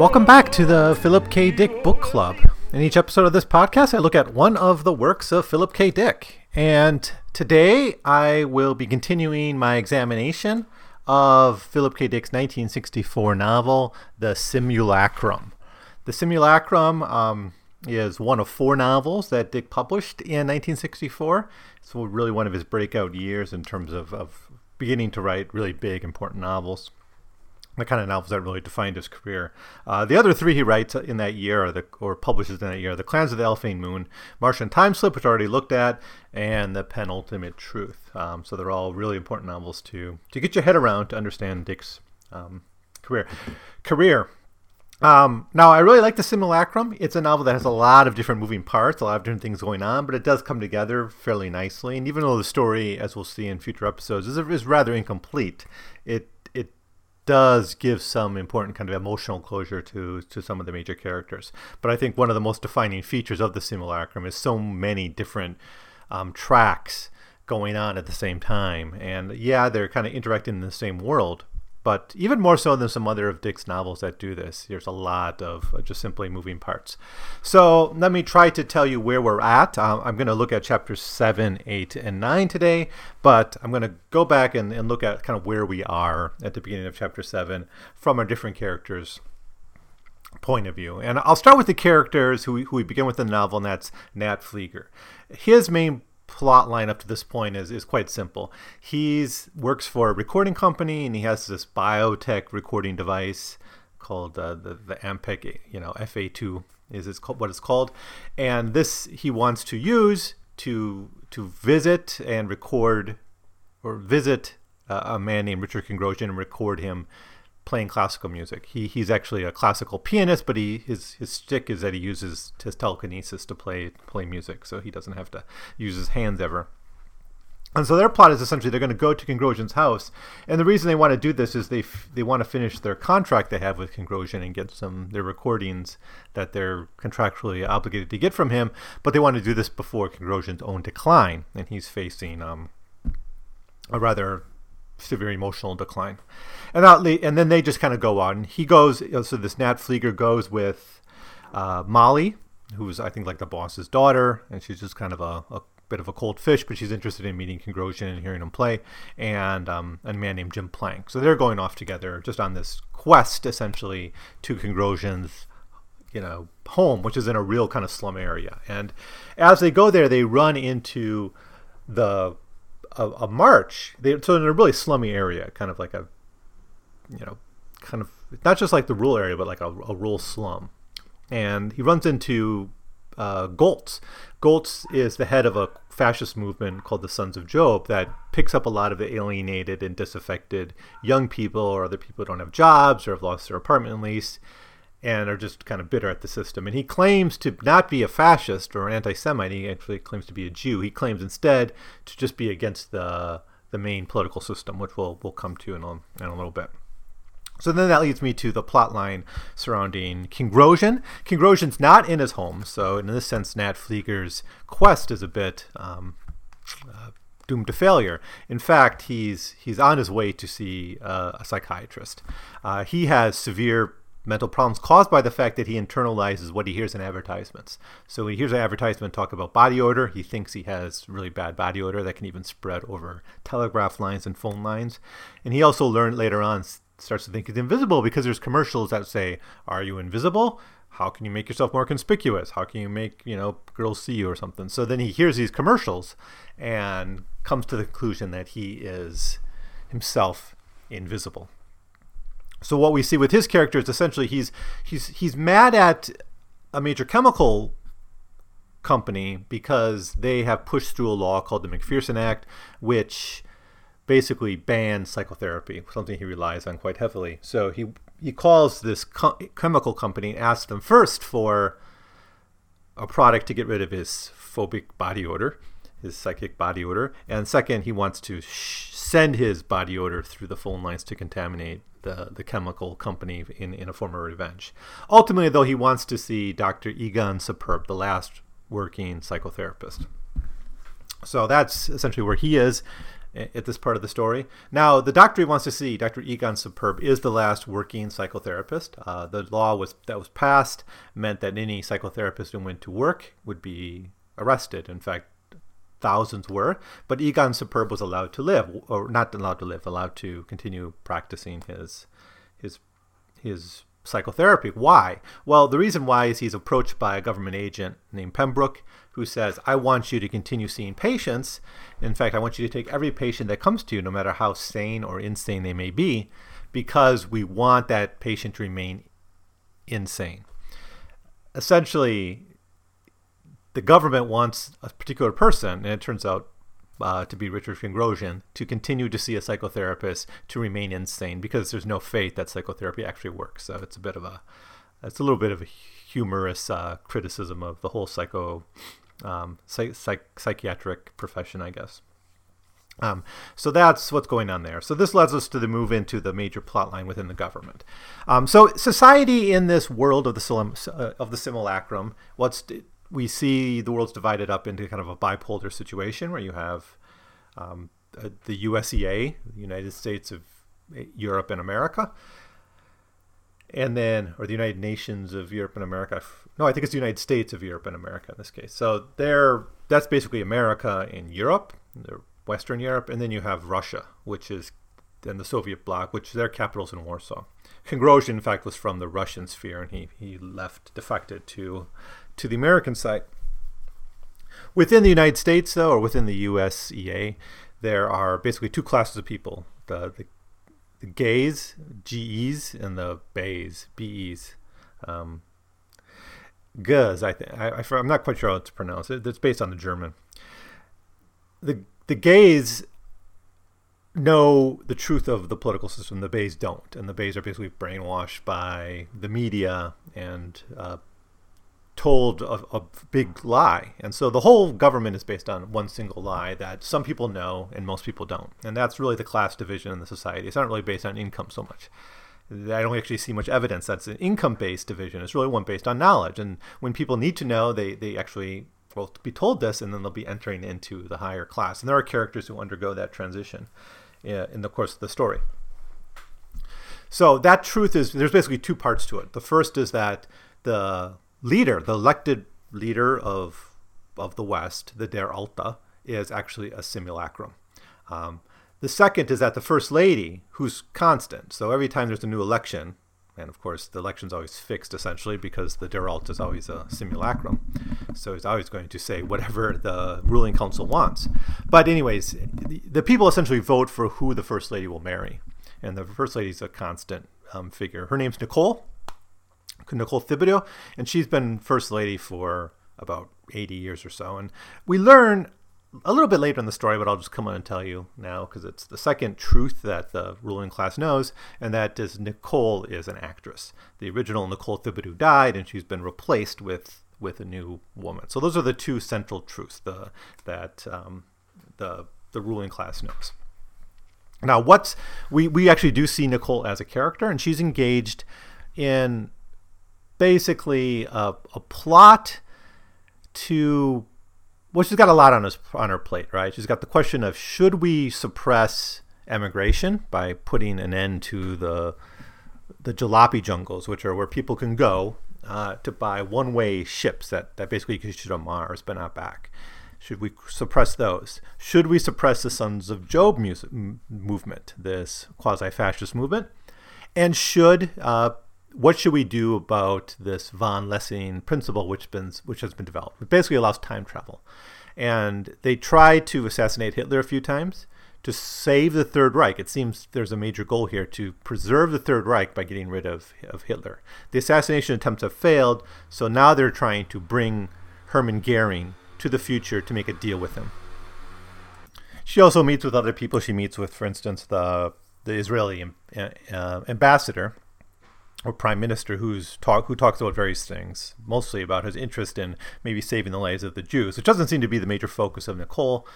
Welcome back to the Philip K. Dick Book Club. In each episode of this podcast, I look at one of the works of Philip K. Dick. And today I will be continuing my examination of Philip K. Dick's 1964 novel, The Simulacrum. The Simulacrum um, is one of four novels that Dick published in 1964. It's really one of his breakout years in terms of, of beginning to write really big, important novels the kind of novels that really defined his career. Uh, the other three he writes in that year, or, the, or publishes in that year, The Clans of the Alphane Moon, Martian Time Slip, which I already looked at, and The Penultimate Truth. Um, so they're all really important novels to, to get your head around to understand Dick's um, career. Career. Um, now, I really like The Simulacrum. It's a novel that has a lot of different moving parts, a lot of different things going on, but it does come together fairly nicely. And even though the story, as we'll see in future episodes, is, is rather incomplete, it does give some important kind of emotional closure to to some of the major characters. But I think one of the most defining features of the simulacrum is so many different um, tracks going on at the same time. And yeah, they're kind of interacting in the same world, but even more so than some other of Dick's novels that do this. There's a lot of uh, just simply moving parts. So let me try to tell you where we're at. Uh, I'm going to look at chapters 7, 8, and 9 today, but I'm going to go back and, and look at kind of where we are at the beginning of chapter 7 from our different characters' point of view. And I'll start with the characters who who we begin with in the novel, and that's Nat Flieger. His main plot line up to this point is, is quite simple. He's works for a recording company and he has this biotech recording device called uh, the the Ampek, you know, FA2 is it's called, what it's called, and this he wants to use to to visit and record or visit uh, a man named Richard Kongrosian and record him playing classical music. He he's actually a classical pianist, but he his his stick is that he uses his telekinesis to play play music, so he doesn't have to use his hands ever. And so their plot is essentially they're going to go to Kongrosian's house, and the reason they want to do this is they f- they want to finish their contract they have with Kongrosian and get some their recordings that they're contractually obligated to get from him, but they want to do this before Kongrosian's own decline, and he's facing um, a rather severe emotional decline. And and then they just kind of go on. He goes, so this Nat Flieger goes with uh, Molly, who's I think like the boss's daughter, and she's just kind of a, a bit of a cold fish, but she's interested in meeting Kongrosian and hearing him play, and um, a man named Jim Plank. So they're going off together just on this quest, essentially, to Kongrosian's you know home, which is in a real kind of slum area. And as they go there, they run into the a, a march. They, so in a really slummy area, kind of like a you know, kind of not just like the rural area, but like a, a rural slum. And he runs into uh, Goltz. Goltz is the head of a fascist movement called the Sons of Job that picks up a lot of the alienated and disaffected young people or other people who don't have jobs or have lost their apartment lease and are just kind of bitter at the system. And he claims to not be a fascist or an anti-Semite. He actually claims to be a Jew. He claims instead to just be against the the main political system, which we'll we'll come to in a, in a little bit. So then that leads me to the plot line surrounding Kongrosian. Kongrosian's not in his home, so in this sense, Nat Flieger's quest is a bit um, uh, doomed to failure. In fact, he's he's on his way to see uh, a psychiatrist. Uh, he has severe mental problems caused by the fact that he internalizes what he hears in advertisements. So he hears an advertisement talk about body odor. He thinks he has really bad body odor that can even spread over telegraph lines and phone lines. And he also learned later on starts to think he's invisible because there's commercials that say, "Are you invisible? How can you make yourself more conspicuous? How can you make you know girls see you or something?" So then he hears these commercials and comes to the conclusion that he is himself invisible. So what we see with his character is essentially he's he's he's mad at a major chemical company because they have pushed through a law called the McPherson Act, which basically bans psychotherapy, something he relies on quite heavily. So he he calls this co- chemical company and asks them first for a product to get rid of his phobic body odor, his psychic body odor, and second, he wants to sh- send his body odor through the phone lines to contaminate the, the chemical company in, in a form of revenge. Ultimately, though, he wants to see Dr. Egon Superb, the last working psychotherapist. So that's essentially where he is at this part of the story. Now, the doctor he wants to see, Dr. Egon Superb, is the last working psychotherapist. Uh, the law was that was passed meant that any psychotherapist who went to work would be arrested. In fact, thousands were, but Egon Superb was allowed to live, or not allowed to live, allowed to continue practicing his his his psychotherapy. Why? Well, the reason why is he's approached by a government agent named Pembroke who says, I want you to continue seeing patients. In fact, I want you to take every patient that comes to you, no matter how sane or insane they may be, because we want that patient to remain insane. Essentially, the government wants a particular person, and it turns out uh, to be Richard Kongrosian, to continue to see a psychotherapist to remain insane because there's no faith that psychotherapy actually works. So it's a bit of a, it's a little bit of a humorous uh, criticism of the whole psycho, um, psych- psych- psychiatric profession, I guess. Um, so that's what's going on there. So this leads us to the move into the major plot line within the government. Um, so society in this world of the uh, of the simulacrum, what's we see the world's divided up into kind of a bipolar situation where you have um, uh, the USEA, the United States of eh, Europe and America, and then, or the United Nations of Europe and America. No, I think it's the United States of Europe and America in this case. So there, that's basically America in Europe, Western Europe, and then you have Russia, which is then the Soviet bloc, which their capital's in Warsaw. Kongrosian, in fact, was from the Russian sphere, and he, he left, defected to to the American side. Within the United States, though, or within the USEA, there are basically two classes of people: the the, the gays, GEs, and the bays, BEs. Um, Guz, I think. I, am not quite sure how to pronounce it. It's based on the German. The the gays know the truth of the political system. The bays don't, and the bays are basically brainwashed by the media and uh, told a, a, big lie. And so the whole government is based on one single lie that some people know and most people don't. And that's really the class division in the society. It's not really based on income so much. I don't actually see much evidence that's an income based division. It's really one based on knowledge. And when people need to know, they, they actually will be told this and then they'll be entering into the higher class. And there are characters who undergo that transition in the course of the story. So that truth is there's basically two parts to it. The first is that the leader, the elected leader of of the West, the Der Alte, is actually a simulacrum. Um, the second is that the first lady, who's constant. So every time there's a new election, and of course the election's always fixed essentially because the Der Alte is always a simulacrum. So he's always going to say whatever the ruling council wants. But anyways, the, the people essentially vote for who the first lady will marry, and the first lady's a constant um, figure. Her name's Nicole. Nicole Thibodeaux, and she's been first lady for about 80 years or so. And we learn a little bit later in the story, but I'll just come on and tell you now because it's the second truth that the ruling class knows, and that is Nicole is an actress. The original Nicole Thibodeaux died, and she's been replaced with with a new woman. So those are the two central truths the, that um, the the ruling class knows. Now, what's we we actually do see Nicole as a character, and she's engaged in basically a, a plot to well she's got a lot on on her plate right? She's got the question of should we suppress emigration by putting an end to the the jalopy jungles which are where people can go uh, to buy one-way ships that, that basically you can shoot on Mars but not back. Should we suppress those? Should we suppress the Sons of Job music, movement this quasi-fascist movement? And should uh, what should we do about this von Lessing principle, which been which has been developed? It basically allows time travel, and they tried to assassinate Hitler a few times to save the Third Reich. It seems there's a major goal here to preserve the Third Reich by getting rid of of Hitler. The assassination attempts have failed, so now they're trying to bring Hermann Goering to the future to make a deal with him. she also meets with other people. She meets with, for instance, the the Israeli uh, ambassador or prime minister who's talk who talks about various things, mostly about his interest in maybe saving the lives of the Jews, which doesn't seem to be the major focus of Nicole.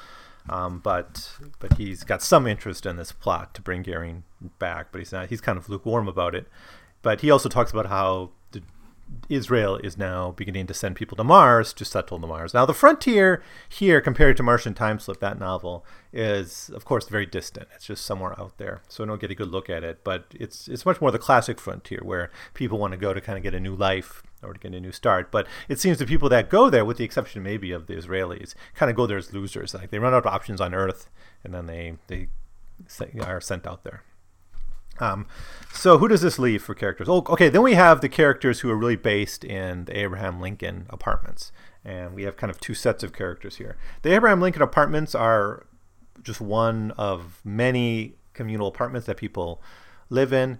Um, but but he's got some interest in this plot to bring Goering back, but he's not. He's kind of lukewarm about it. But he also talks about how the, Israel is now beginning to send people to Mars to settle the Mars. Now the frontier here, compared to Martian Time Slip, that novel, is of course very distant. It's just somewhere out there, so we don't get a good look at it. But it's it's much more the classic frontier where people want to go to kind of get a new life or to get a new start. But it seems the people that go there, with the exception maybe of the Israelis, kind of go there as losers. Like they run out of options on Earth, and then they they are sent out there. Um, so who does this leave for characters? Oh, okay. Then we have the characters who are really based in the Abraham Lincoln apartments, and we have kind of two sets of characters here. The Abraham Lincoln apartments are just one of many communal apartments that people live in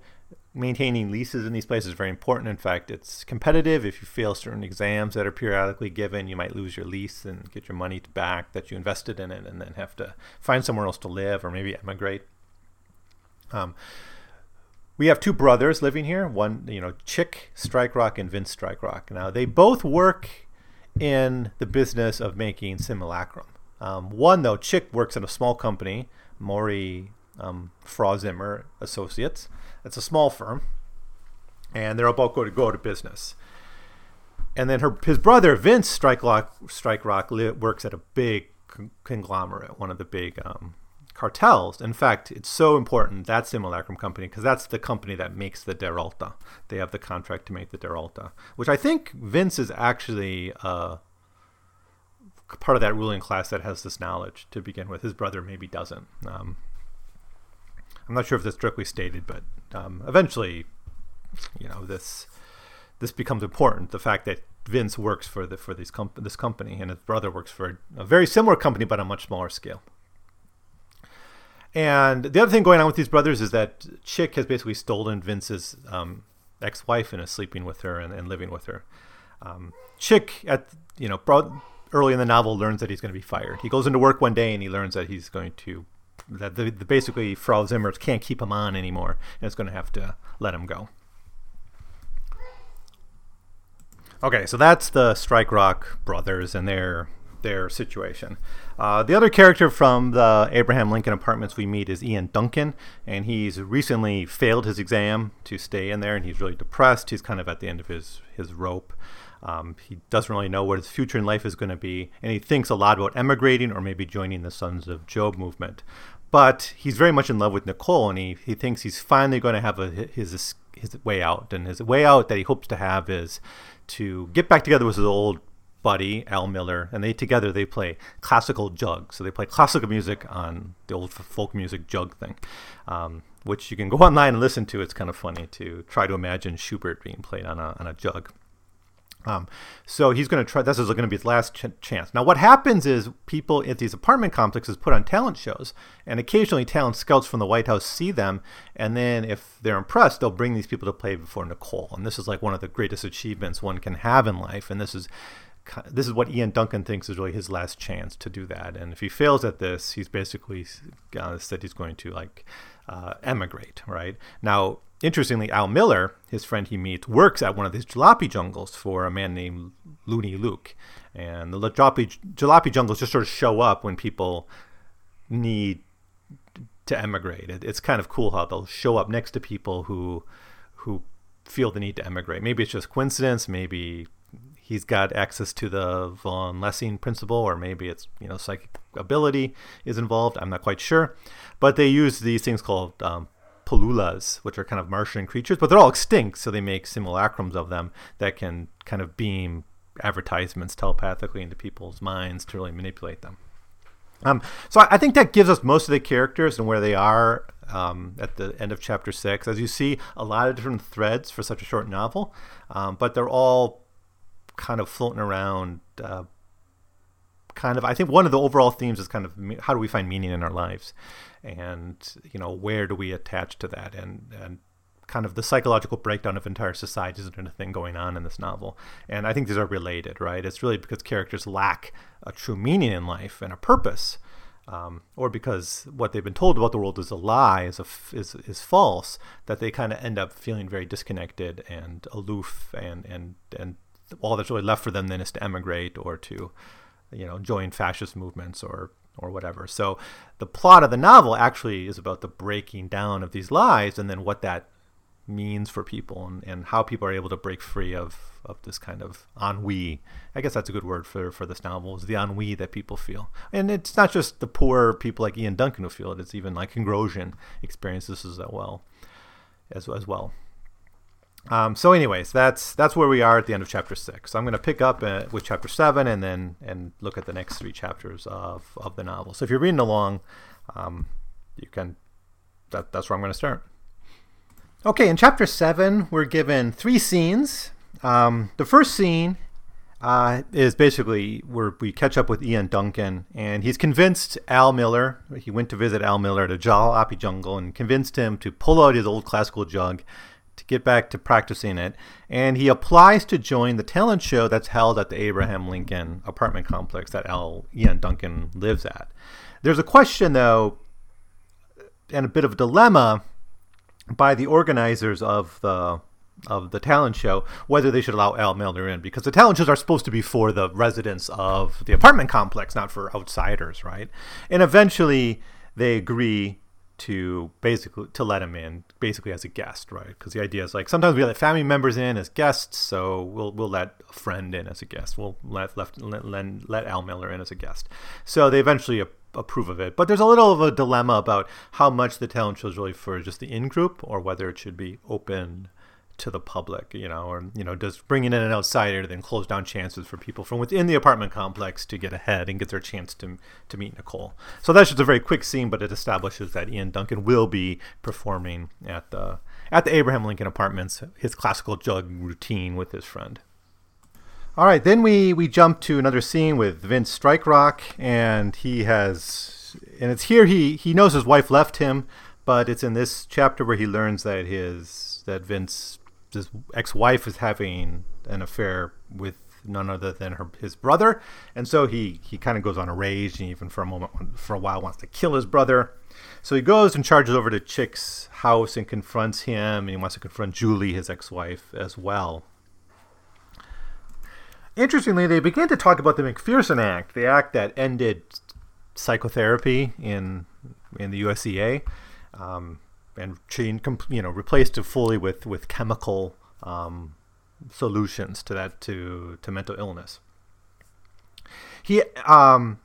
maintaining leases in these places is very important. In fact, it's competitive. If you fail certain exams that are periodically given, you might lose your lease and get your money back that you invested in it and then have to find somewhere else to live or maybe emigrate. Um, we have two brothers living here. One, you know, Chick Strikerock and Vince Strikerock. Now, they both work in the business of making simulacrum. Um, one, though, Chick works in a small company, Maury um, Zimmer Associates. It's a small firm, and they're about to go to business. And then her his brother Vince Strikerock Strike Rock works at a big conglomerate, one of the big um, cartels. In fact, it's so important that Simulacrum company because that's the company that makes the Der Alte. They have the contract to make the Der Alte, which I think Vince is actually uh, part of that ruling class that has this knowledge to begin with. His brother maybe doesn't. Um, I'm not sure if that's directly stated, but um, eventually, you know, this this becomes important. The fact that Vince works for the for these comp- this company and his brother works for a very similar company but on a much smaller scale. And the other thing going on with these brothers is that Chick has basically stolen Vince's um, ex-wife and is sleeping with her and, and living with her. Um, Chick, at you know, early in the novel, learns that he's going to be fired. He goes into work one day and he learns that he's going to that the, the basically Frau Zimmers can't keep him on anymore, and it's going to have to let him go. Okay, so that's the Strikerock brothers and their their situation. Uh, the other character from the Abraham Lincoln Apartments we meet is Ian Duncan, and he's recently failed his exam to stay in there, and he's really depressed. He's kind of at the end of his his rope. Um, he doesn't really know what his future in life is going to be, and he thinks a lot about emigrating or maybe joining the Sons of Job movement. But he's very much in love with Nicole, and he, he thinks he's finally going to have a, his his way out. And his way out that he hopes to have is to get back together with his old buddy Al Miller, and they together they play classical jug. So they play classical music on the old folk music jug thing, um, which you can go online and listen to. It's kind of funny to try to imagine Schubert being played on a on a jug. Um, so he's going to try. This is going to be his last ch- chance. Now, what happens is people at these apartment complexes put on talent shows, and occasionally talent scouts from the White House see them, and then if they're impressed, they'll bring these people to play before Nicole. And this is like one of the greatest achievements one can have in life. And this is this is what Ian Duncan thinks is really his last chance to do that. And if he fails at this, he's basically uh, said he's going to like uh, emigrate. Right now Interestingly, Al Miller, his friend he meets, works at one of these jalopy jungles for a man named Loony Luke. And the jalopy, jalopy jungles just sort of show up when people need to emigrate. It, it's kind of cool how they'll show up next to people who who feel the need to emigrate. Maybe it's just coincidence. Maybe he's got access to the von Lessing principle, or maybe it's you know psychic ability is involved. I'm not quite sure, but they use these things called um, which are kind of Martian creatures, but they're all extinct, so they make simulacrums of them that can kind of beam advertisements telepathically into people's minds to really manipulate them. Um, so I, I think that gives us most of the characters and where they are um, at the end of chapter six. As you see, a lot of different threads for such a short novel, um, but they're all kind of floating around. Uh, kind of, I think one of the overall themes is kind of how do we find meaning in our lives, and you know where do we attach to that? And and kind of the psychological breakdown of entire society isn't a thing going on in this novel. And i think these are related right? It's really because characters lack a true meaning in life and a purpose um, or because what they've been told about the world is a lie, is a is is false, that they kind of end up feeling very disconnected and aloof, and and and all that's really left for them then is to emigrate or to, you know, join fascist movements or or whatever. So the plot of the novel actually is about the breaking down of these lies and then what that means for people and, and how people are able to break free of, of this kind of ennui. I guess that's a good word for, for this novel, is the ennui that people feel. And it's not just the poor people like Ian Duncan who feel it, it's even like Ingrosian experiences as well. As, as well. Um, so, anyways, that's that's where we are at the end of chapter six. I'm going to pick up uh, with chapter seven and then and look at the next three chapters of, of the novel. So if you're reading along, um, you can that that's where I'm going to start. Okay, in chapter seven, we're given three scenes. Um, the first scene uh, is basically where we catch up with Ian Duncan, and he's convinced Al Miller. He went to visit Al Miller at a jalopy jungle and convinced him to pull out his old classical jug to get back to practicing it. And he applies to join the talent show that's held at the Abraham Lincoln apartment complex that Al Ian Duncan lives at. There's a question, though, and a bit of a dilemma by the organizers of the of the talent show whether they should allow Al Miller in because the talent shows are supposed to be for the residents of the apartment complex, not for outsiders, right? And eventually they agree to basically to let him in basically as a guest right? Because the idea is like sometimes we let family members in as guests so we'll we'll let a friend in as a guest. We'll let left let, let, let al miller in as a guest. So they eventually a- approve of it. But there's a little of a dilemma about how much the talent show is really for just the in group or whether it should be open to the public, you know, or you know, does bringing in an outsider then close down chances for people from within the apartment complex to get ahead and get their chance to to meet Nicole. So that's just a very quick scene, but it establishes that Ian Duncan will be performing at the at the Abraham Lincoln Apartments his classical jug routine with his friend. All right, then we we jump to another scene with Vince Strikerock, and he has, and it's here he he knows his wife left him, but it's in this chapter where he learns that his that Vince his ex-wife is having an affair with none other than her his brother, and so he he kind of goes on a rage, and even for a moment, for a while, wants to kill his brother. So he goes and charges over to Chick's house and confronts him, and he wants to confront Julie, his ex-wife, as well. Interestingly, they begin to talk about the McPherson Act, the act that ended psychotherapy in in the USEA. Um, and change, you know, replaced it fully with with chemical um, solutions to that to to mental illness. He um,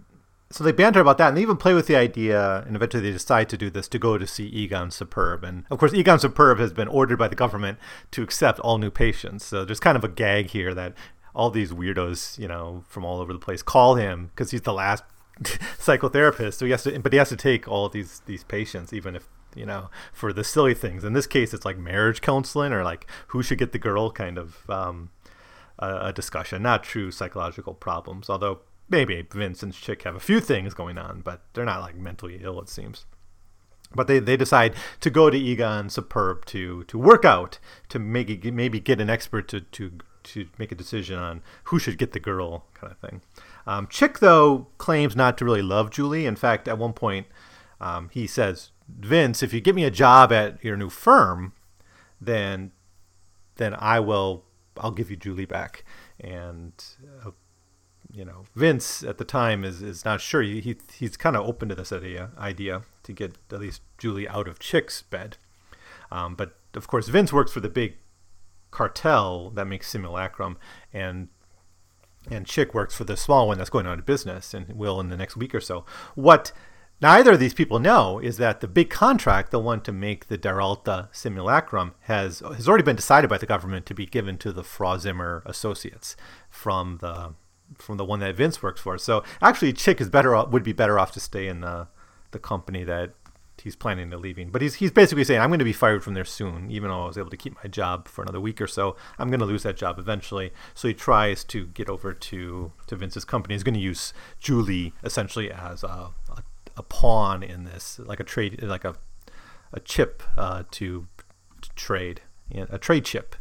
so they banter about that, and they even play with the idea, and eventually they decide to do this to go to see Egon Superb, and of course Egon Superb has been ordered by the government to accept all new patients. So there's kind of a gag here that all these weirdos, you know, from all over the place call him because he's the last psychotherapist. So he has to, but he has to take all these these patients, even if you know, for the silly things. In this case, it's like marriage counseling or like who should get the girl kind of um, a, a, discussion, not true psychological problems. Although maybe Vince and Chick have a few things going on, but they're not like mentally ill, it seems. But they, they decide to go to Egon Superb to to work out to maybe maybe get an expert to, to to make a decision on who should get the girl kind of thing. Um, Chick though claims not to really love Julie. In fact, at one point um, he says Vince, if you get me a job at your new firm, then then I will I'll give you Julie back. And uh, you know, Vince at the time is, is not sure. He, he he's kind of open to this idea idea to get at least Julie out of Chick's bed. Um, but of course, Vince works for the big cartel that makes Simulacrum, and and Chick works for the small one that's going out of business and will in the next week or so. What neither of these people know is that the big contract, the one to make the Der Alte simulacrum, has has already been decided by the government to be given to the Frau Zimmer Associates from the from the one that Vince works for. So actually, Chick is better would be better off to stay in the the company that he's planning to leaving. But he's he's basically saying I'm going to be fired from there soon, even though I was able to keep my job for another week or so. I'm going to lose that job eventually. So he tries to get over to to Vince's company. He's going to use Julie essentially as a, a a pawn in this, like a trade, like a a chip uh, to, to, trade, a trade chip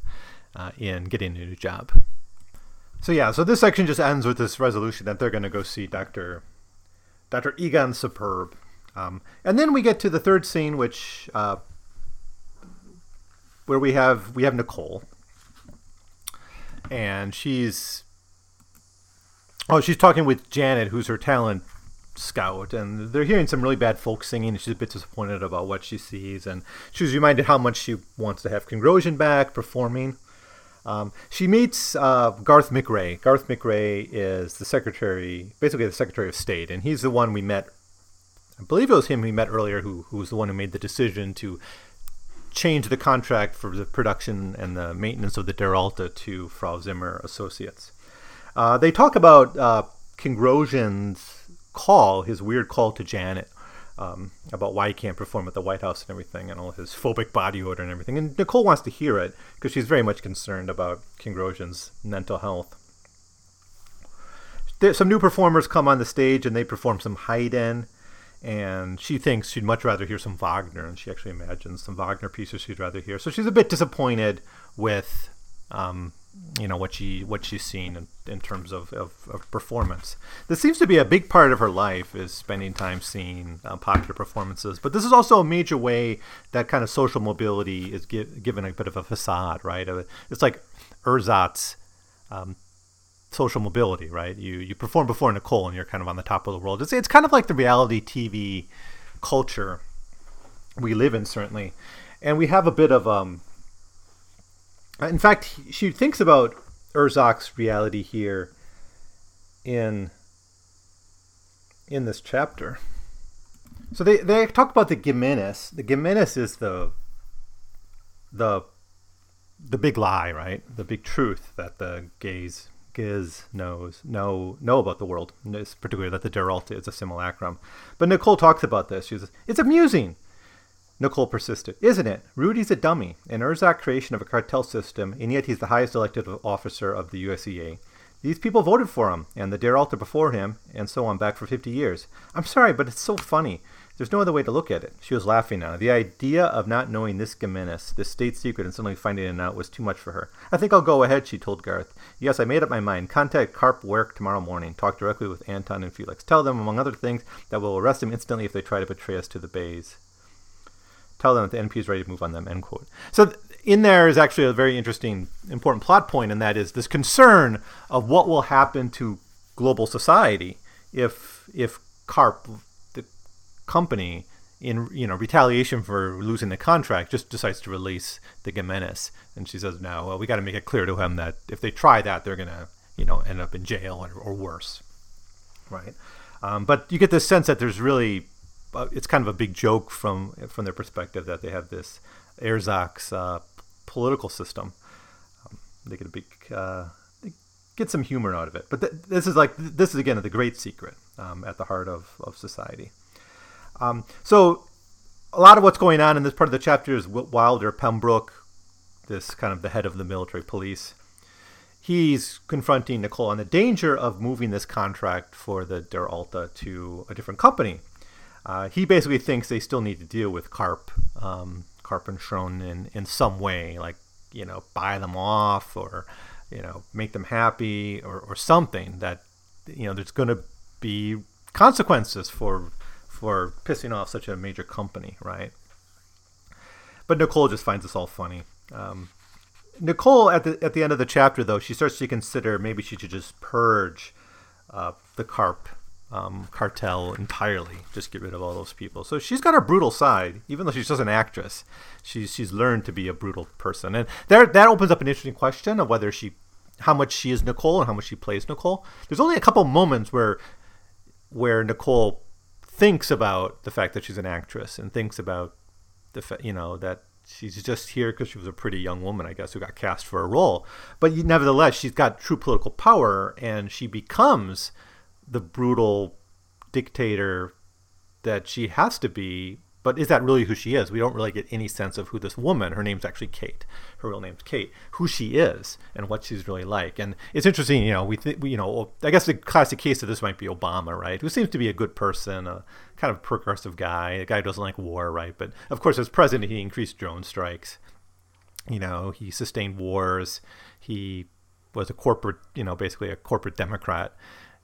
uh, in getting a new job. So yeah, so this section just ends with this resolution that they're going to go see Doctor Dr. Egon Superb. Um, and then we get to the third scene, which uh, where we have we have Nicole, and she's oh she's talking with Janet, who's her talent scout, and they're hearing some really bad folk singing, and she's a bit disappointed about what she sees, and she's reminded how much she wants to have Kongrosian back performing. Um, she meets uh, Garth McRae. Garth McRae is the secretary, basically the secretary of state, and he's the one we met. I believe it was him we met earlier, who who was the one who made the decision to change the contract for the production and the maintenance of the Der Alte to Frau Zimmer Associates. Uh, they talk about uh, Kongrosian's call, his weird call to Janet, um, about why he can't perform at the White House and everything, and all his phobic body odor and everything. And Nicole wants to hear it because she's very much concerned about King Kongrosian's mental health. There, some new performers come on the stage and they perform some Haydn and she thinks she'd much rather hear some Wagner, and she actually imagines some Wagner pieces she'd rather hear. So she's a bit disappointed with, um, you know, what she what she's seen in, in terms of, of, of, performance. This seems to be a big part of her life is spending time seeing uh, popular performances. But this is also a major way that kind of social mobility is gi- given a bit of a facade, right? It's like ersatz. Um, social mobility, right? You you perform before Nicole and you're kind of on the top of the world. It's it's kind of like the reality TV culture we live in certainly. And we have a bit of um Uh, in fact she thinks about ersatz reality here in in this chapter. So they, they talk about the Geheimnis. The Geheimnis is the the the big lie, right? The big truth that the gays is knows know know about the world, particularly that the Der Alte is a simulacrum. But Nicole talks about this. She says, "It's amusing." Nicole persisted, "Isn't it? Rudy's a dummy, an ersatz creation of a cartel system, and yet he's the highest elected officer of the USEA. These people voted for him, and the Der Alte before him, and so on back for 50 years. I'm sorry, but it's so funny. There's no other way to look at it. She was laughing now. The idea of not knowing this Geheimnis, this state secret, and suddenly finding it out was too much for her. I think I'll go ahead, she told Garth. Yes, I made up my mind. Contact Karp Werk tomorrow morning. Talk directly with Anton and Felix. Tell them, among other things, that we'll arrest them instantly if they try to betray us to the Bays. Tell them that the NP is ready to move on them, end quote. So in there is actually a very interesting, important plot point, and that is this concern of what will happen to global society if if Karp, the company in you know retaliation for losing the contract just decides to release the Geheimnis. And she says no well we got to make it clear to him that if they try that they're gonna you know end up in jail or, or worse. Right. Um, but you get this sense that there's really it's kind of a big joke from from their perspective that they have this ersatz uh, political system um, they get a big uh, get some humor out of it but th- this is like this is again the great secret um, at the heart of, of society um, so a lot of what's going on in this part of the chapter is Wilder Pembroke, this kind of the head of the military police. He's confronting Nicole on the danger of moving this contract for the Der Alte to a different company. Uh, he basically thinks they still need to deal with Karp, um, Karp and Schron in, in some way, like, you know, buy them off or, you know, make them happy or, or something that, you know, there's going to be consequences for for pissing off such a major company, right? But Nicole just finds this all funny. Um, Nicole, at the at the end of the chapter, though, she starts to consider maybe she should just purge uh, the Karp um, cartel entirely, just get rid of all those people. So she's got a brutal side, even though she's just an actress. She's she's learned to be a brutal person, and there that opens up an interesting question of whether she, how much she is Nicole and how much she plays Nicole. There's only a couple moments where where Nicole thinks about the fact that she's an actress and thinks about the fa- you know that she's just here because she was a pretty young woman, I guess, who got cast for a role. But nevertheless, she's got true political power, and she becomes the brutal dictator that she has to be but is that really who she is? We don't really get any sense of who this woman, her name's actually Kate, her real name's Kate, who she is and what she's really like. And it's interesting, you know, we, th- we you know, I guess the classic case of this might be Obama, right? Who seems to be a good person, a kind of progressive guy, a guy who doesn't like war, right? But of course, as president, he increased drone strikes. You know, he sustained wars. He was a corporate, you know, basically a corporate Democrat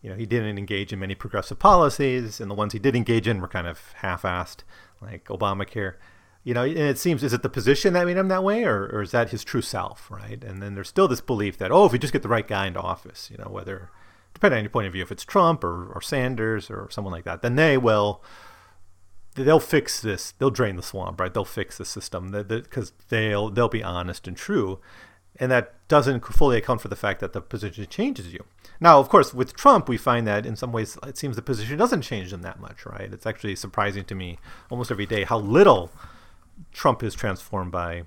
you know, he didn't engage in many progressive policies, and the ones he did engage in were kind of half-assed, like Obamacare. You know, and it seems is it the position that made him that way, or, or is that his true self, right? And then there's still this belief that oh, if we just get the right guy into office, you know, whether depending on your point of view, if it's Trump or, or Sanders or someone like that, then they will they'll fix this. They'll drain the swamp, right? They'll fix the system because they'll they'll be honest and true, and that doesn't fully account for the fact that the position changes you. Now, of course, with Trump, we find that in some ways it seems the position doesn't change them that much, right? It's actually surprising to me almost every day how little Trump is transformed by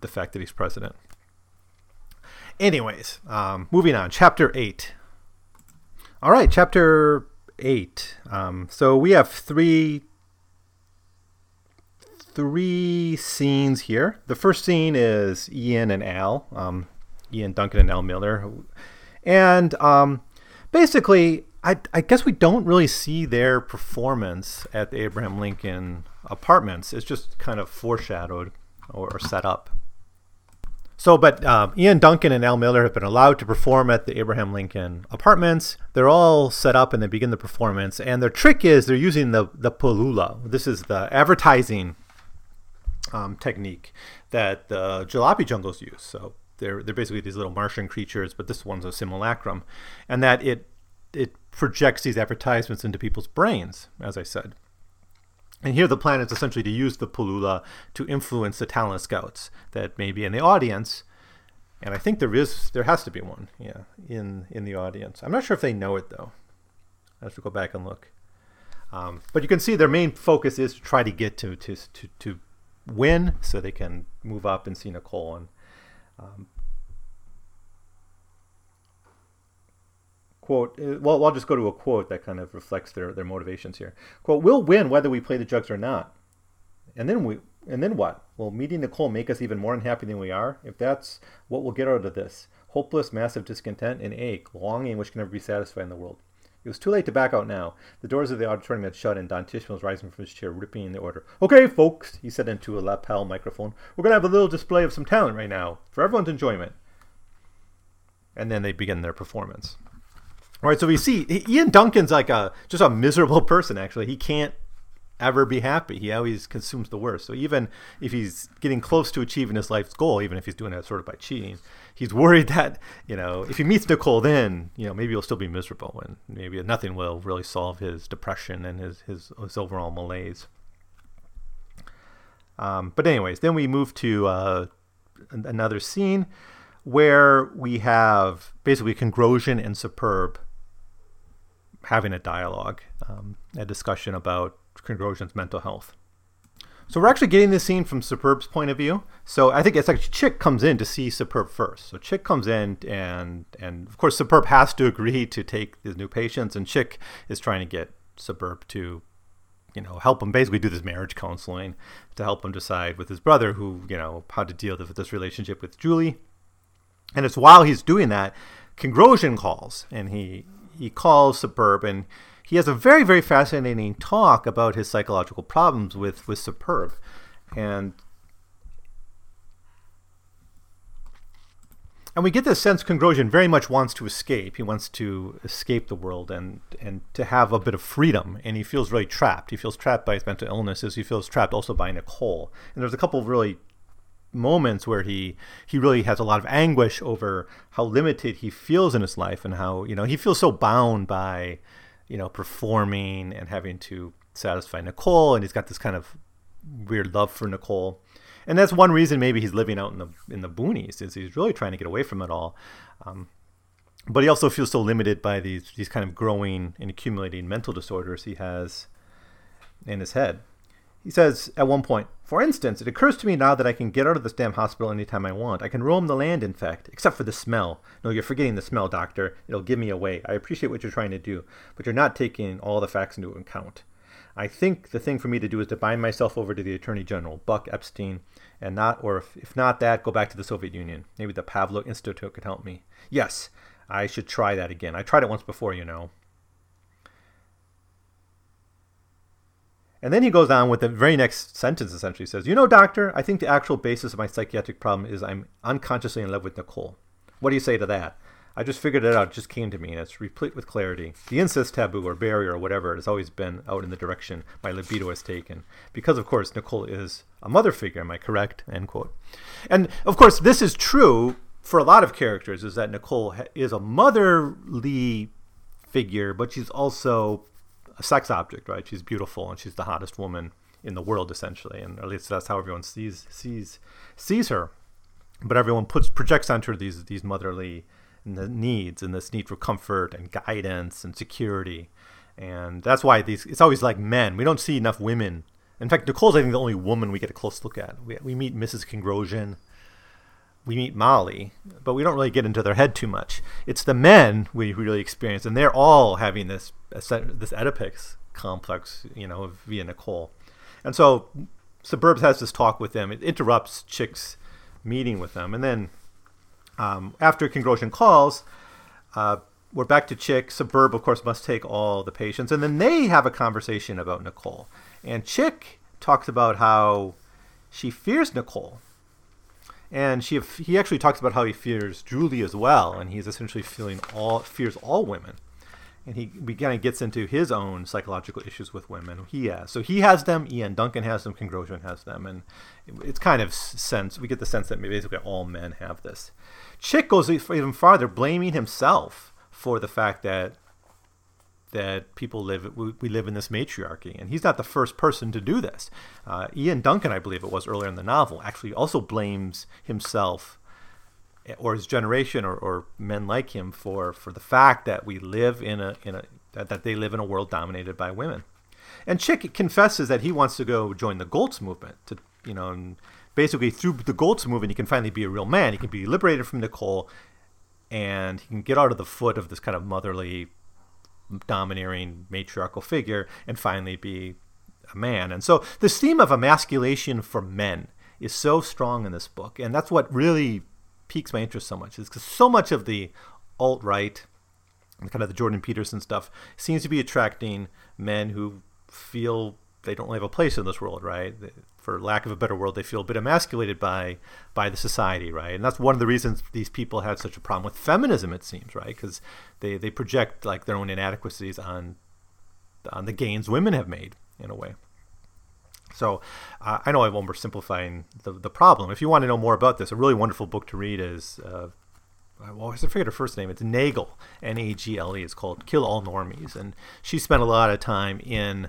the fact that he's president. Anyways, um, moving on, chapter eight. All right, chapter eight. Um, so we have three three scenes here. The first scene is Ian and Al, um, Ian Duncan and Al Miller, and um, basically, I, I, guess we don't really see their performance at the Abraham Lincoln Apartments. It's just kind of foreshadowed or, or set up. So, but uh, Ian Duncan and Al Miller have been allowed to perform at the Abraham Lincoln Apartments. They're all set up and they begin the performance. And their trick is they're using the the Paloola. This is the advertising um, technique that the jalopy jungles use. So they're they're basically these little Martian creatures, but this one's a simulacrum, and that it it projects these advertisements into people's brains, as I said. And here the plan is essentially to use the Paloola to influence the talent scouts that may be in the audience. And I think there is there has to be one, yeah, in in the audience. I'm not sure if they know it though. I have to go back and look. Um, but you can see their main focus is to try to get to to to, to win so they can move up and see Nicole. And um, quote, uh, well, I'll just go to a quote that kind of reflects their, their motivations here. Quote, we'll win whether we play the jugs or not. And then we, and then what? Will meeting Nicole make us even more unhappy than we are? If that's what we'll get out of this, hopeless, massive discontent and ache, longing which can never be satisfied in the world. It was too late to back out now. The doors of the auditorium had shut, and Don Tishman was rising from his chair, ripping the order. Okay, folks, he said into a lapel microphone, we're going to have a little display of some talent right now, for everyone's enjoyment. And then they begin their performance. All right, so we see Ian Duncan's like a just a miserable person. Actually, he can't ever be happy. He always consumes the worst. So even if he's getting close to achieving his life's goal, even if he's doing it sort of by cheating, he's worried that you know if he meets Nicole, then you know maybe he'll still be miserable, and maybe nothing will really solve his depression and his his, his overall malaise. Um, but anyways, then we move to uh, another scene where we have basically Kongrosian and Superb having a dialogue, um, a discussion about Kongrosian's mental health. So we're actually getting this scene from Superb's point of view. So I think it's actually Chick comes in to see Superb first. So Chick comes in and and of course Superb has to agree to take his new patients and Chick is trying to get Superb to you know help him basically do this marriage counseling to help him decide with his brother who you know how to deal with this relationship with Julie. And it's while he's doing that Kongrosian calls and he he calls Superb and he has a very very fascinating talk about his psychological problems with with Superb, and and we get this sense Kongrosian very much wants to escape. He wants to escape the world and and to have a bit of freedom. And he feels really trapped. He feels trapped by his mental illnesses. He feels trapped also by Nicole. And there's a couple of really moments where he he really has a lot of anguish over how limited he feels in his life and how you know he feels so bound by you know, performing and having to satisfy Nicole, and he's got this kind of weird love for Nicole. And that's one reason maybe he's living out in the in the boonies is he's really trying to get away from it all. Um, but he also feels so limited by these these kind of growing and accumulating mental disorders he has in his head. He says at one point, for instance, it occurs to me now that I can get out of this damn hospital anytime I want. I can roam the land, in fact, except for the smell. No, you're forgetting the smell, Doctor. It'll give me away. I appreciate what you're trying to do, but you're not taking all the facts into account. I think the thing for me to do is to bind myself over to the Attorney General, Buck Epstein, and not, or if, if not that, go back to the Soviet Union. Maybe the Pavlov Institute could help me. Yes, I should try that again. I tried it once before, you know. And then he goes on with the very next sentence essentially says, You know, doctor, I think the actual basis of my psychiatric problem is I'm unconsciously in love with Nicole. What do you say to that? I just figured it out. It just came to me, and it's replete with clarity. The incest taboo or barrier or whatever has always been out in the direction my libido has taken. Because, of course, Nicole is a mother figure. Am I correct? End quote. And, of course, this is true for a lot of characters, is that Nicole is a motherly figure, but she's also a sex object, right? She's beautiful and she's the hottest woman in the world, essentially. And at least that's how everyone sees sees sees her. But everyone puts projects onto her these these motherly needs and this need for comfort and guidance and security. And that's why these it's always like men. We don't see enough women. In fact, Nicole's I think the only woman we get a close look at. We, we meet Mrs. Kongrosian, we meet Molly, but we don't really get into their head too much. It's the men we really experience, and they're all having this this Oedipus complex, you know, via Nicole. And so Suburbs has this talk with them. It interrupts Chick's meeting with them, and then um, after Kongrosian calls, uh, we're back to Chick. Suburb, of course, must take all the patients. And then they have a conversation about Nicole. And Chick talks about how she fears Nicole. And she he actually talks about how he fears Julie as well. And he's essentially feeling all fears all women. And he, kind of gets into his own psychological issues with women. He has. So he has them. Ian Duncan has them. Kongrosian has them. And it's kind of sense, we get the sense that basically all men have this. Chick goes even farther, blaming himself for the fact that that people live we, live in this matriarchy, and he's not the first person to do this. Uh, Ian Duncan, I believe it was earlier in the novel, actually also blames himself or his generation or, or men like him for for the fact that we live in a in a that, that they live in a world dominated by women. And Chick confesses that he wants to go join the Goltz movement to you know and basically through the Goltz movement, he can finally be a real man. He can be liberated from Nicole, and he can get out of the foot of this kind of motherly, domineering matriarchal figure, and finally be a man. And so this theme of emasculation for men is so strong in this book, and that's what really piques my interest so much. Is because so much of the alt right, kind of the Jordan Peterson stuff, seems to be attracting men who feel they don't have a place in this world, right? For lack of a better word, they feel a bit emasculated by by the society, right? And that's one of the reasons these people had such a problem with feminism, it seems, right? Because they, they project like their own inadequacies on on the gains women have made in a way. So uh, I know I'm oversimplifying the, the problem. If you want to know more about this, a really wonderful book to read is, uh, well, I forget her first name. It's Nagle, N A G L E. It's called Kill All Normies. And she spent a lot of time in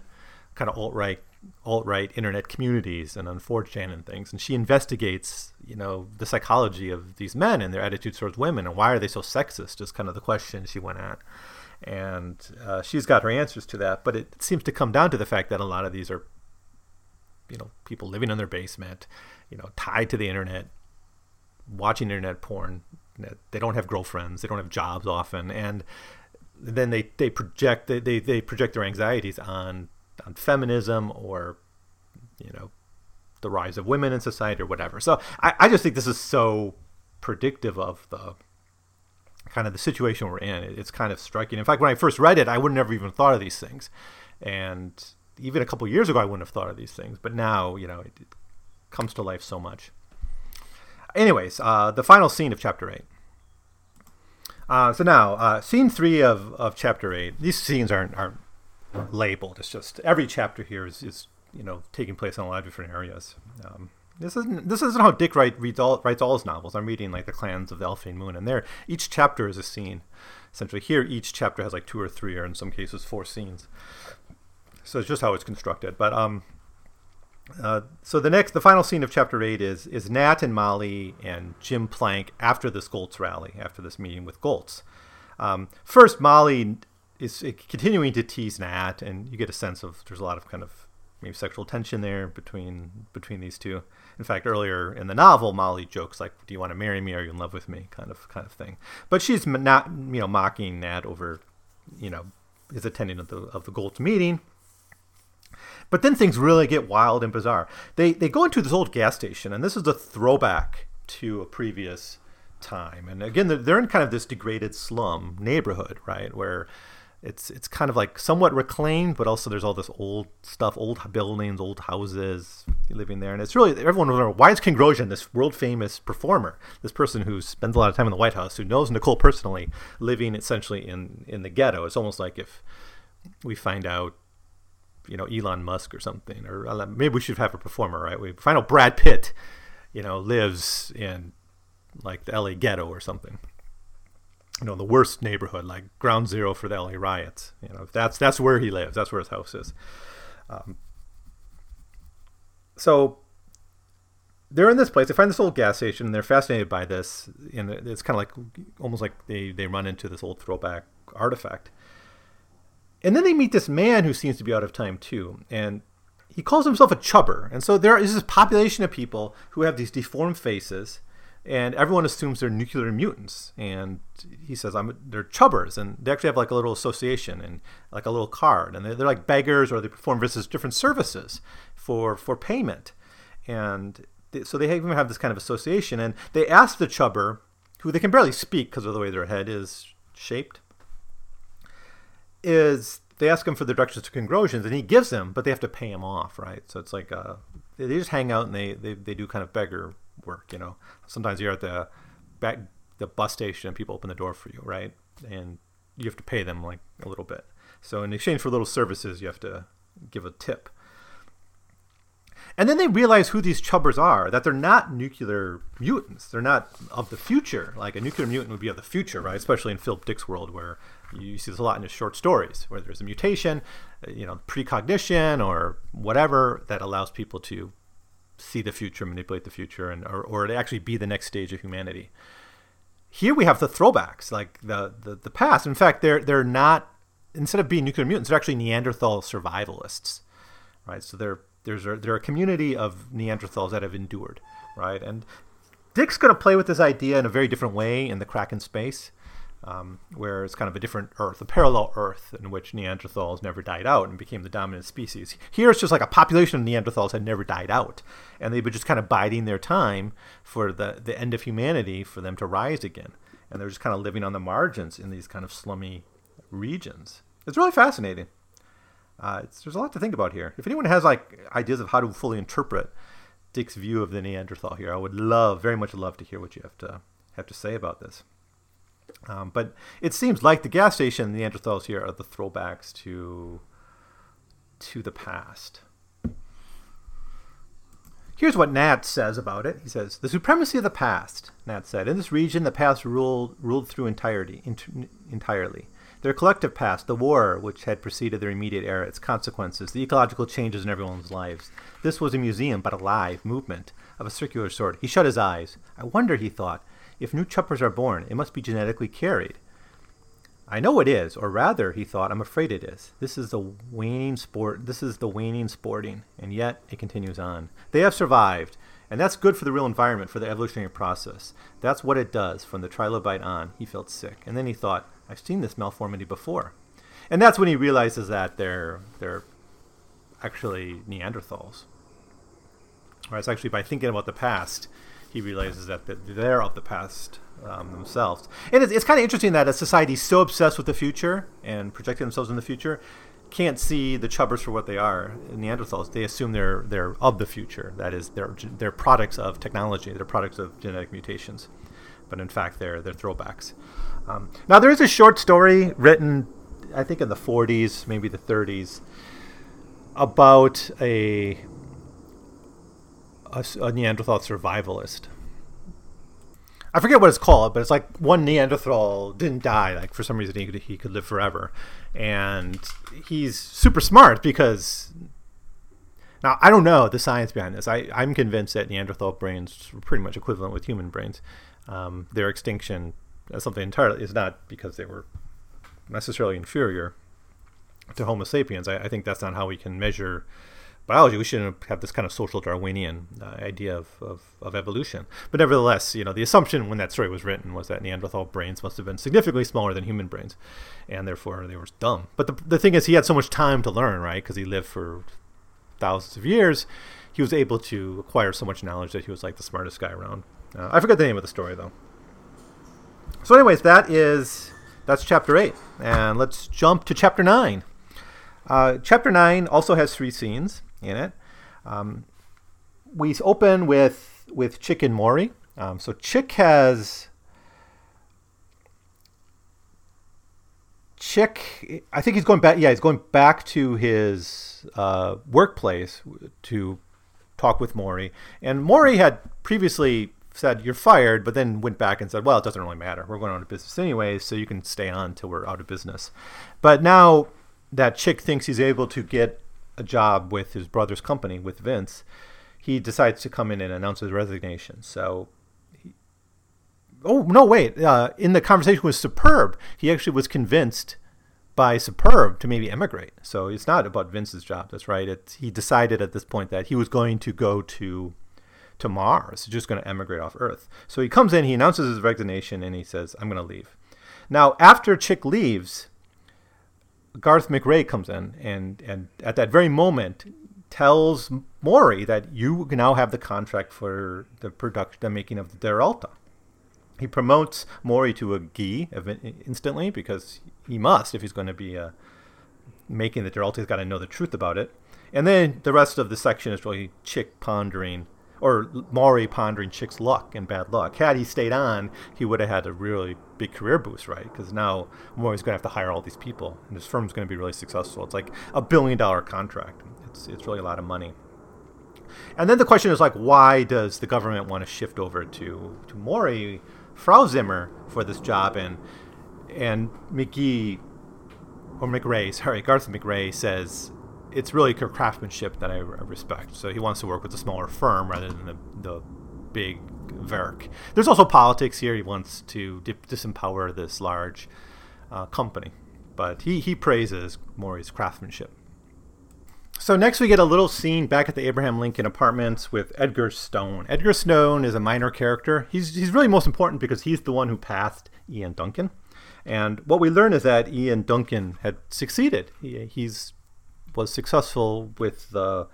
kind of alt right alt right internet communities and on 4chan and things, and she investigates you know the psychology of these men and their attitudes towards women and why are they so sexist is kind of the question she went at, and uh, she's got her answers to that, but it seems to come down to the fact that a lot of these are you know people living in their basement, you know tied to the internet, watching internet porn. They don't have girlfriends. They don't have jobs often, and then they, they project they, they, they project their anxieties on on feminism or you know the rise of women in society or whatever. So I, I just think this is so predictive of the kind of the situation we're in. It's kind of striking. In fact, when I first read it, I would never even thought of these things, and even a couple years ago, I wouldn't have thought of these things. But now, you know, it, it comes to life so much. Anyways, uh, the final scene of chapter eight. Uh, so now, uh, scene three of, of chapter eight. These scenes aren't aren't labeled. It's just every chapter here is, is you know taking place in a lot of different areas. Um, this isn't this isn't how Dick Wright reads all, writes all his novels. I'm reading like the Clans of the Alphane Moon, and there each chapter is a scene. Essentially, here each chapter has like two or three, or in some cases four scenes. So it's just how it's constructed. But um, uh, so the next, the final scene of chapter eight is is Nat and Molly and Jim Plank after this Goltz rally, after this meeting with Goltz. Um, first, Molly is continuing to tease Nat, and you get a sense of there's a lot of kind of maybe sexual tension there between between these two. In fact, earlier in the novel, Molly jokes like, "Do you want to marry me? Are you in love with me?" kind of kind of thing. But she's not you know mocking Nat over you know his attending of the of the Goltz meeting. But then things really get wild and bizarre. They they go into this old gas station, and this is a throwback to a previous time. And again, they're in kind of this degraded slum neighborhood, right, where it's it's kind of like somewhat reclaimed, but also there's all this old stuff, old buildings, old houses living there, and it's really everyone wondering why is King Kongrosian, this world famous performer, this person who spends a lot of time in the White House, who knows Nicole personally, living essentially in in the ghetto. It's almost like if we find out, you know, Elon Musk or something, or uh, maybe we should have a performer, right? We find out Brad Pitt, you know, lives in like the LA ghetto or something you know the worst neighborhood, like ground zero for the LA riots. You know that's that's where he lives. That's where his house is. Um, so they're in this place. They find this old gas station, and they're fascinated by this. And it's kind of like almost like they they run into this old throwback artifact. And then they meet this man who seems to be out of time too, and he calls himself a chupper. And so there is this population of people who have these deformed faces and everyone assumes they're nuclear mutants. And he says, "I'm they're chuppers," and they actually have like a little association and like a little card, and they're, they're like beggars or they perform various different services for for payment, and they, so they even have this kind of association. And they ask the chupper, who they can barely speak because of the way their head is shaped, is they ask him for the directions to Kongrosians, and he gives them, but they have to pay him off, right? So it's like uh, they just hang out and they, they, they do kind of beggar work. You know, sometimes you're at the back the bus station and people open the door for you, right? And you have to pay them like a little bit. So in exchange for little services, you have to give a tip. And then they realize who these chuppers are, that they're not nuclear mutants. They're not of the future. Like a nuclear mutant would be of the future, right? Especially in Philip Dick's world, where you see this a lot in his short stories, where there's a mutation, uh, you know, precognition or whatever that allows people to see the future, manipulate the future, and or, or actually be the next stage of humanity. Here we have the throwbacks, like the, the, the past. In fact, they're they're not instead of being nuclear mutants, they're actually Neanderthal survivalists, right? So they're there's a, they're a community of Neanderthals that have endured, right? And Dick's going to play with this idea in a very different way in the Crack in Space um, where it's kind of a different Earth, a parallel Earth in which Neanderthals never died out and became the dominant species. Here it's just like a population of Neanderthals had never died out, and they were just kind of biding their time for the, the end of humanity for them to rise again. And they're just kind of living on the margins in these kind of slummy regions. It's really fascinating. Uh, there's a lot to think about here. If anyone has like ideas of how to fully interpret Dick's view of the Neanderthal here, I would love, very much love to hear what you have to have to say about this. Um, but it seems like the gas station, the Neanderthals here are the throwbacks to to the past. Here's what Nat says about it. He says, "The supremacy of the past," Nat said. In this region, the past ruled ruled through entirety, entirely. Their collective past, the war which had preceded their immediate era, its consequences, the ecological changes in everyone's lives. This was a museum, but a live movement of a circular sort. He shut his eyes. I wonder, he thought, if new chuppers are born, it must be genetically carried. I know it is, or rather, he thought, I'm afraid it is. This is the waning sport. This is the waning sporting, and yet it continues on. They have survived, and that's good for the real environment, for the evolutionary process. That's what it does. From the trilobite on, he felt sick, and then he thought, I've seen this malformity before, and that's when he realizes that they're they're actually Neanderthals. Or it's actually by thinking about the past he realizes that they're of the past um, themselves. And it's, it's kind of interesting that a society so obsessed with the future and projecting themselves in the future can't see the chuppers for what they are. Neanderthals, they assume they're they're of the future. That is, they're they're products of technology. They're products of genetic mutations, but in fact, they're they're throwbacks. Um, now, there is a short story written, I think, in the 40s, maybe the 30s, about a a, a Neanderthal survivalist. I forget what it's called, but it's like one Neanderthal didn't die. Like for some reason, he could, he could live forever, and he's super smart because. Now I don't know the science behind this. I, I'm convinced that Neanderthal brains were pretty much equivalent with human brains. Um, their extinction as something entirely is not because they were necessarily inferior to Homo sapiens. I, I think that's not how we can measure biology, we shouldn't have this kind of social Darwinian uh, idea of, of, of, evolution. But nevertheless, you know, the assumption when that story was written was that Neanderthal brains must have been significantly smaller than human brains, and therefore they were dumb. But the, the thing is, he had so much time to learn, right? Because he lived for thousands of years. He was able to acquire so much knowledge that he was like the smartest guy around. Uh, I forget the name of the story though. So, anyways, that is that's chapter eight. And let's jump to chapter nine. Uh, chapter nine also has three scenes in it. Um, we open with with Chick and Maury. Um, so Chick has Chick. I think he's going back. Yeah, he's going back to his uh, workplace to talk with Maury. And Maury had previously said you're fired, but then went back and said, well, it doesn't really matter. We're going out of business anyways, so you can stay on until we're out of business. But now that Chick thinks he's able to get a job with his brother's company with Vince, he decides to come in and announce his resignation. So, he, oh no, wait! Uh, in the conversation with Superb, he actually was convinced by Superb to maybe emigrate. So it's not about Vince's job. That's right. It's, he decided at this point that he was going to go to to Mars, just going to emigrate off Earth. So he comes in, he announces his resignation, and he says, "I'm going to leave." Now, after Chick leaves, Garth McRae comes in and and at that very moment tells Maury that you now have the contract for the production, the making of the Der Alte. He promotes Maury to a Ge instantly because he must if he's going to be uh, making the Der Alte. He's got to know the truth about it. And then the rest of the section is really Chick pondering or Maury pondering Chick's luck and bad luck. Had he stayed on, he would have had a really big career boost, right? Because now Maury's going to have to hire all these people, and his firm's going to be really successful. It's like a billion dollar contract. It's it's really a lot of money. And then the question is like, why does the government want to shift over to to Maury Frau Zimmer for this job? And and McGee or McRae, sorry, Garth McRae says it's really craftsmanship that I respect. So he wants to work with a smaller firm rather than the, the big Verk. There's also politics here. He wants to disempower this large uh, company, but he, he praises Maury's craftsmanship. So next we get a little scene back at the Abraham Lincoln Apartments with Edgar Stone. Edgar Stone is a minor character. He's he's really most important because he's the one who passed Ian Duncan. And what we learn is that Ian Duncan had succeeded. He, he's was successful with the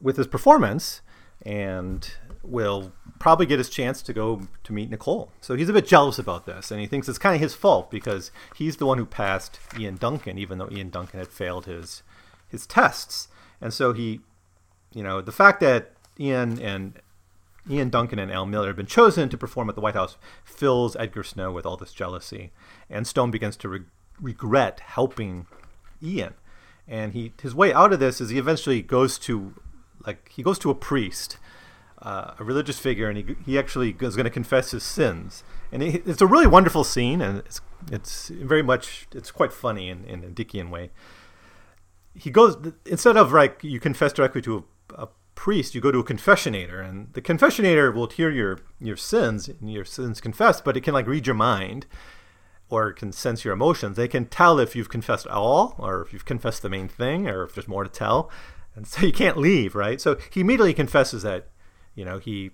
with his performance and will probably get his chance to go to meet Nicole. So he's a bit jealous about this and he thinks it's kind of his fault because he's the one who passed Ian Duncan even though Ian Duncan had failed his his tests. And so he you know, the fact that Ian and Ian Duncan and Al Miller have been chosen to perform at the White House fills Edgar Snow with all this jealousy. And Stone begins to re- regret helping Ian and he his way out of this is he eventually goes to like he goes to a priest uh, a religious figure and he, he actually is going to confess his sins. And he, it's a really wonderful scene and it's it's very much it's quite funny in, in a Dickian way. He goes instead of like you confess directly to a, a priest you go to a confessionator and the confessionator will hear your your sins and your sins confessed but it can like read your mind or can sense your emotions. They can tell if you've confessed all, or if you've confessed the main thing, or if there's more to tell. And so you can't leave, right? So he immediately confesses that, you know, he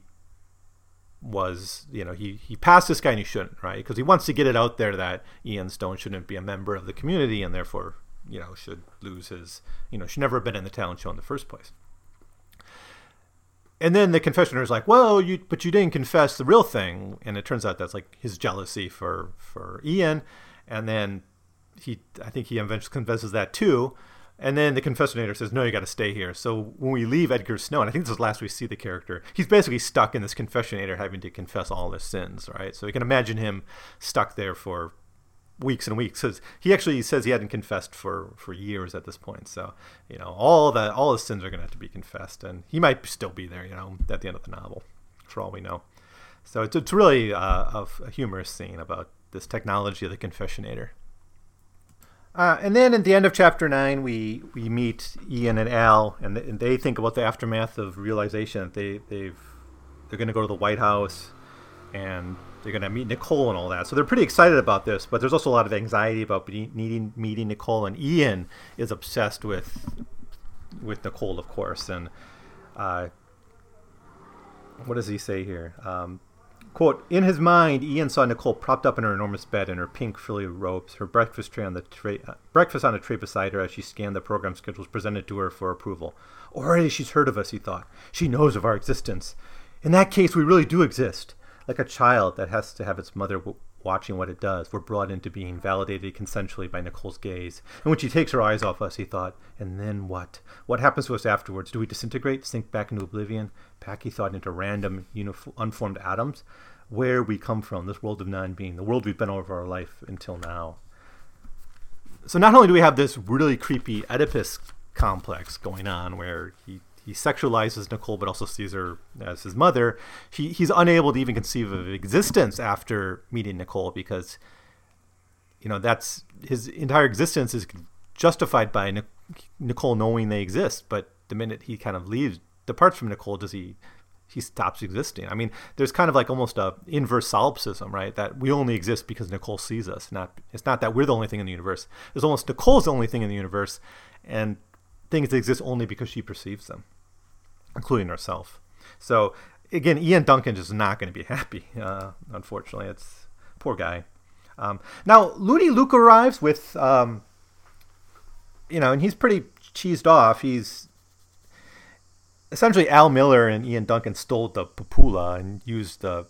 was, you know, he, he passed this guy and he shouldn't, right? Because he wants to get it out there that Ian Stone shouldn't be a member of the community and therefore, you know, should lose his, you know, should never have been in the talent show in the first place and then the confessioner is like, "Well, you but you didn't confess the real thing," and it turns out that's like his jealousy for for Ian, and then he I think he eventually confesses that too, and then the confessionator says, "No, you got to stay here." So when we leave Edgar Snow, and I think this is the last we see the character, he's basically stuck in this confessionator having to confess all his sins, right? So you can imagine him stuck there for weeks and weeks. Says he actually says he hadn't confessed for for years at this point. So you know all the all his sins are going to have to be confessed, and he might still be there. You know at the end of the novel, for all we know. So it's it's really uh, a humorous scene about this technology of the confessionator. Uh, and then at the end of chapter nine, we, we meet Ian and Al, and, and they think about the aftermath of realization that they they've they're going to go to the White House, and they're going to meet Nicole and all that. So they're pretty excited about this, but there's also a lot of anxiety about meeting meeting Nicole. And Ian is obsessed with with Nicole, of course. And uh, what does he say here? Um, quote In his mind, Ian saw Nicole propped up in her enormous bed in her pink frilly robes, her breakfast tray on the tray, uh, breakfast on a tray beside her as she scanned the program schedules presented to her for approval. Already she's heard of us, he thought. She knows of our existence. In that case, we really do exist like a child that has to have its mother w- watching what it does. We're brought into being validated consensually by Nicole's gaze. And when she takes her eyes off us, he thought, and then what? What happens to us afterwards? Do we disintegrate, sink back into oblivion? Packy thought into random, uniform, unformed atoms? Where we come from, this world of non being, the world we've been over our life until now. So not only do we have this really creepy Oedipus complex going on where he he sexualizes Nicole, but also sees her as his mother. He, he's unable to even conceive of existence after meeting Nicole because, you know, that's his entire existence is justified by Nicole knowing they exist. But the minute he kind of leaves, departs from Nicole, does he? He stops existing. I mean, there's kind of like almost a inverse solipsism, right? That we only exist because Nicole sees us. Not it's not that we're the only thing in the universe. It's almost Nicole's the only thing in the universe, and things exist only because she perceives them including herself. So again, Ian Duncan is not going to be happy. Uh, unfortunately, it's poor guy. Um, now Loony Luke arrives with, um, you know, and he's pretty cheesed off. He's essentially Al Miller and Ian Duncan stole the Papoola and used the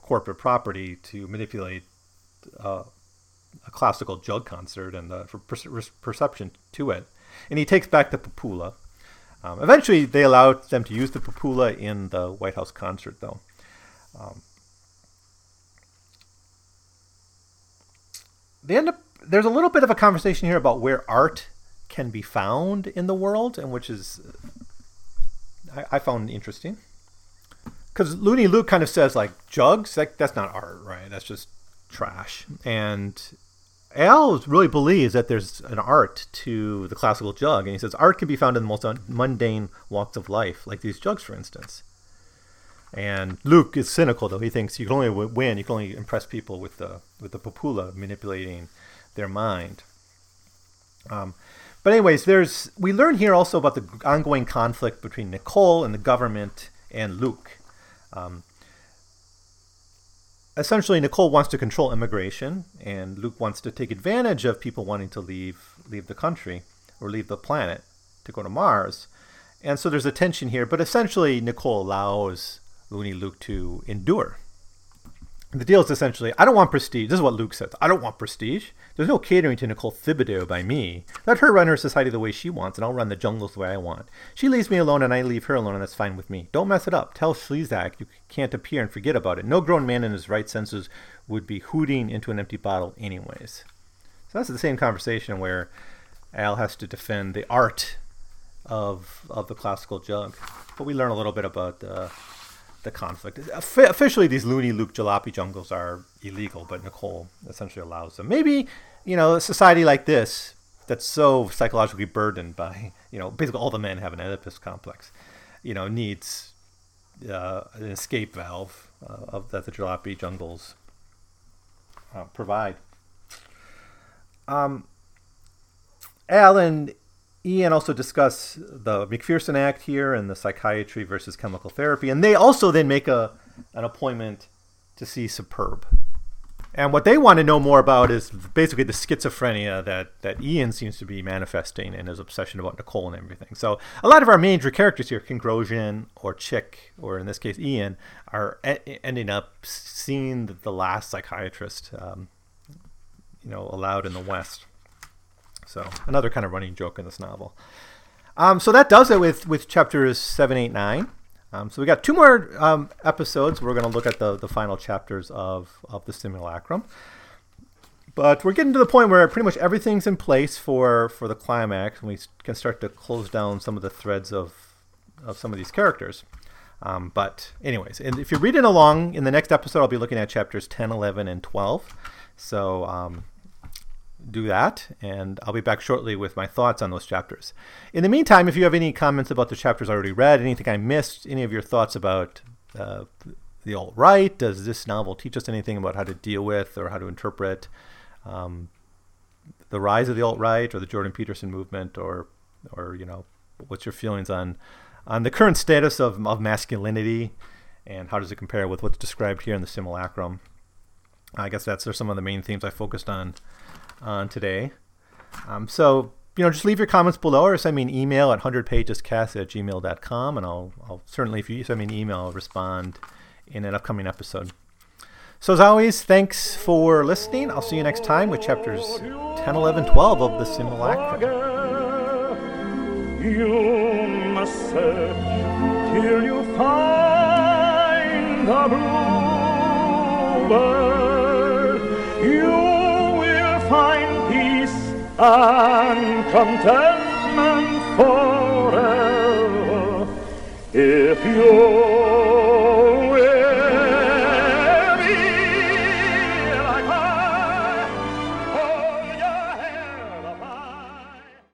corporate property to manipulate uh, a classical jug concert and the per- perception to it. And he takes back the Papoola um, eventually, they allowed them to use the papoola in the White House concert, though. Um, they end up. There's a little bit of a conversation here about where art can be found in the world, and which is I, I found interesting. Because Loony Luke kind of says like jugs, that's not art, right? That's just trash. And Al really believes that there's an art to the classical jug, and he says art can be found in the most mundane walks of life, like these jugs, for instance. And Luke is cynical, though. He thinks you can only win, you can only impress people with the with the Papoola manipulating their mind. Um, but anyways, there's we learn here also about the ongoing conflict between Nicole and the government and Luke. Um, essentially Nicole wants to control immigration, and Luke wants to take advantage of people wanting to leave leave the country or leave the planet to go to Mars. And so there's a tension here, but essentially Nicole allows Loony Luke to endure the deal is essentially I don't want prestige. This is what Luke says. I don't want prestige. There's no catering to Nicole Thibodeaux by me. Let her run her society the way she wants, and I'll run the jungles the way I want. She leaves me alone, and I leave her alone, and that's fine with me. Don't mess it up. Tell Slezak you can't appear and forget about it. No grown man in his right senses would be hooting into an empty bottle, anyways. So that's the same conversation where Al has to defend the art of of the classical jug. But we learn a little bit about. Uh, the conflict. Officially, these loony Luke jalopy jungles are illegal, but Nicole essentially allows them. Maybe, you know, a society like this that's so psychologically burdened by, you know, basically all the men have an Oedipus complex, you know, needs uh, an escape valve uh, of that the jalopy jungles uh, provide. Um, Alan Ian also discuss the McPherson Act here and the psychiatry versus chemical therapy, and they also then make a an appointment to see Superb. And what they want to know more about is basically the schizophrenia that, that Ian seems to be manifesting in his obsession about Nicole and everything. So a lot of our major characters here, Kongrosian or Chick, or in this case Ian, are e- ending up seeing the last psychiatrist, um, you know, allowed in the West. So another kind of running joke in this novel. Um, so that does it with with chapters seven, eight, nine. Um, so we got two more um, episodes. We're going to look at the the final chapters of of the simulacrum. But we're getting to the point where pretty much everything's in place for for the climax, and we can start to close down some of the threads of of some of these characters. Um, but anyways, and if you're reading along in the next episode, I'll be looking at chapters 10, 11, and 12. So um, do that, and I'll be back shortly with my thoughts on those chapters. In the meantime, if you have any comments about the chapters I already read, anything I missed, any of your thoughts about uh, the alt right, does this novel teach us anything about how to deal with or how to interpret um, the rise of the alt right or the Jordan Peterson movement, or or you know, what's your feelings on on the current status of, of masculinity, and how does it compare with what's described here in the simulacrum? I guess that's are some of the main themes I focused on on today. Um, so, you know, just leave your comments below or send me an email at 100pagescast at gmail.com, and I'll, I'll certainly, if you send me an email, I'll respond in an upcoming episode. So, as always, thanks for listening. I'll see you next time with chapters 10, 11, 12 of the Simulacrum. You must search till you find the bluebird. You find peace and contentment forever. If you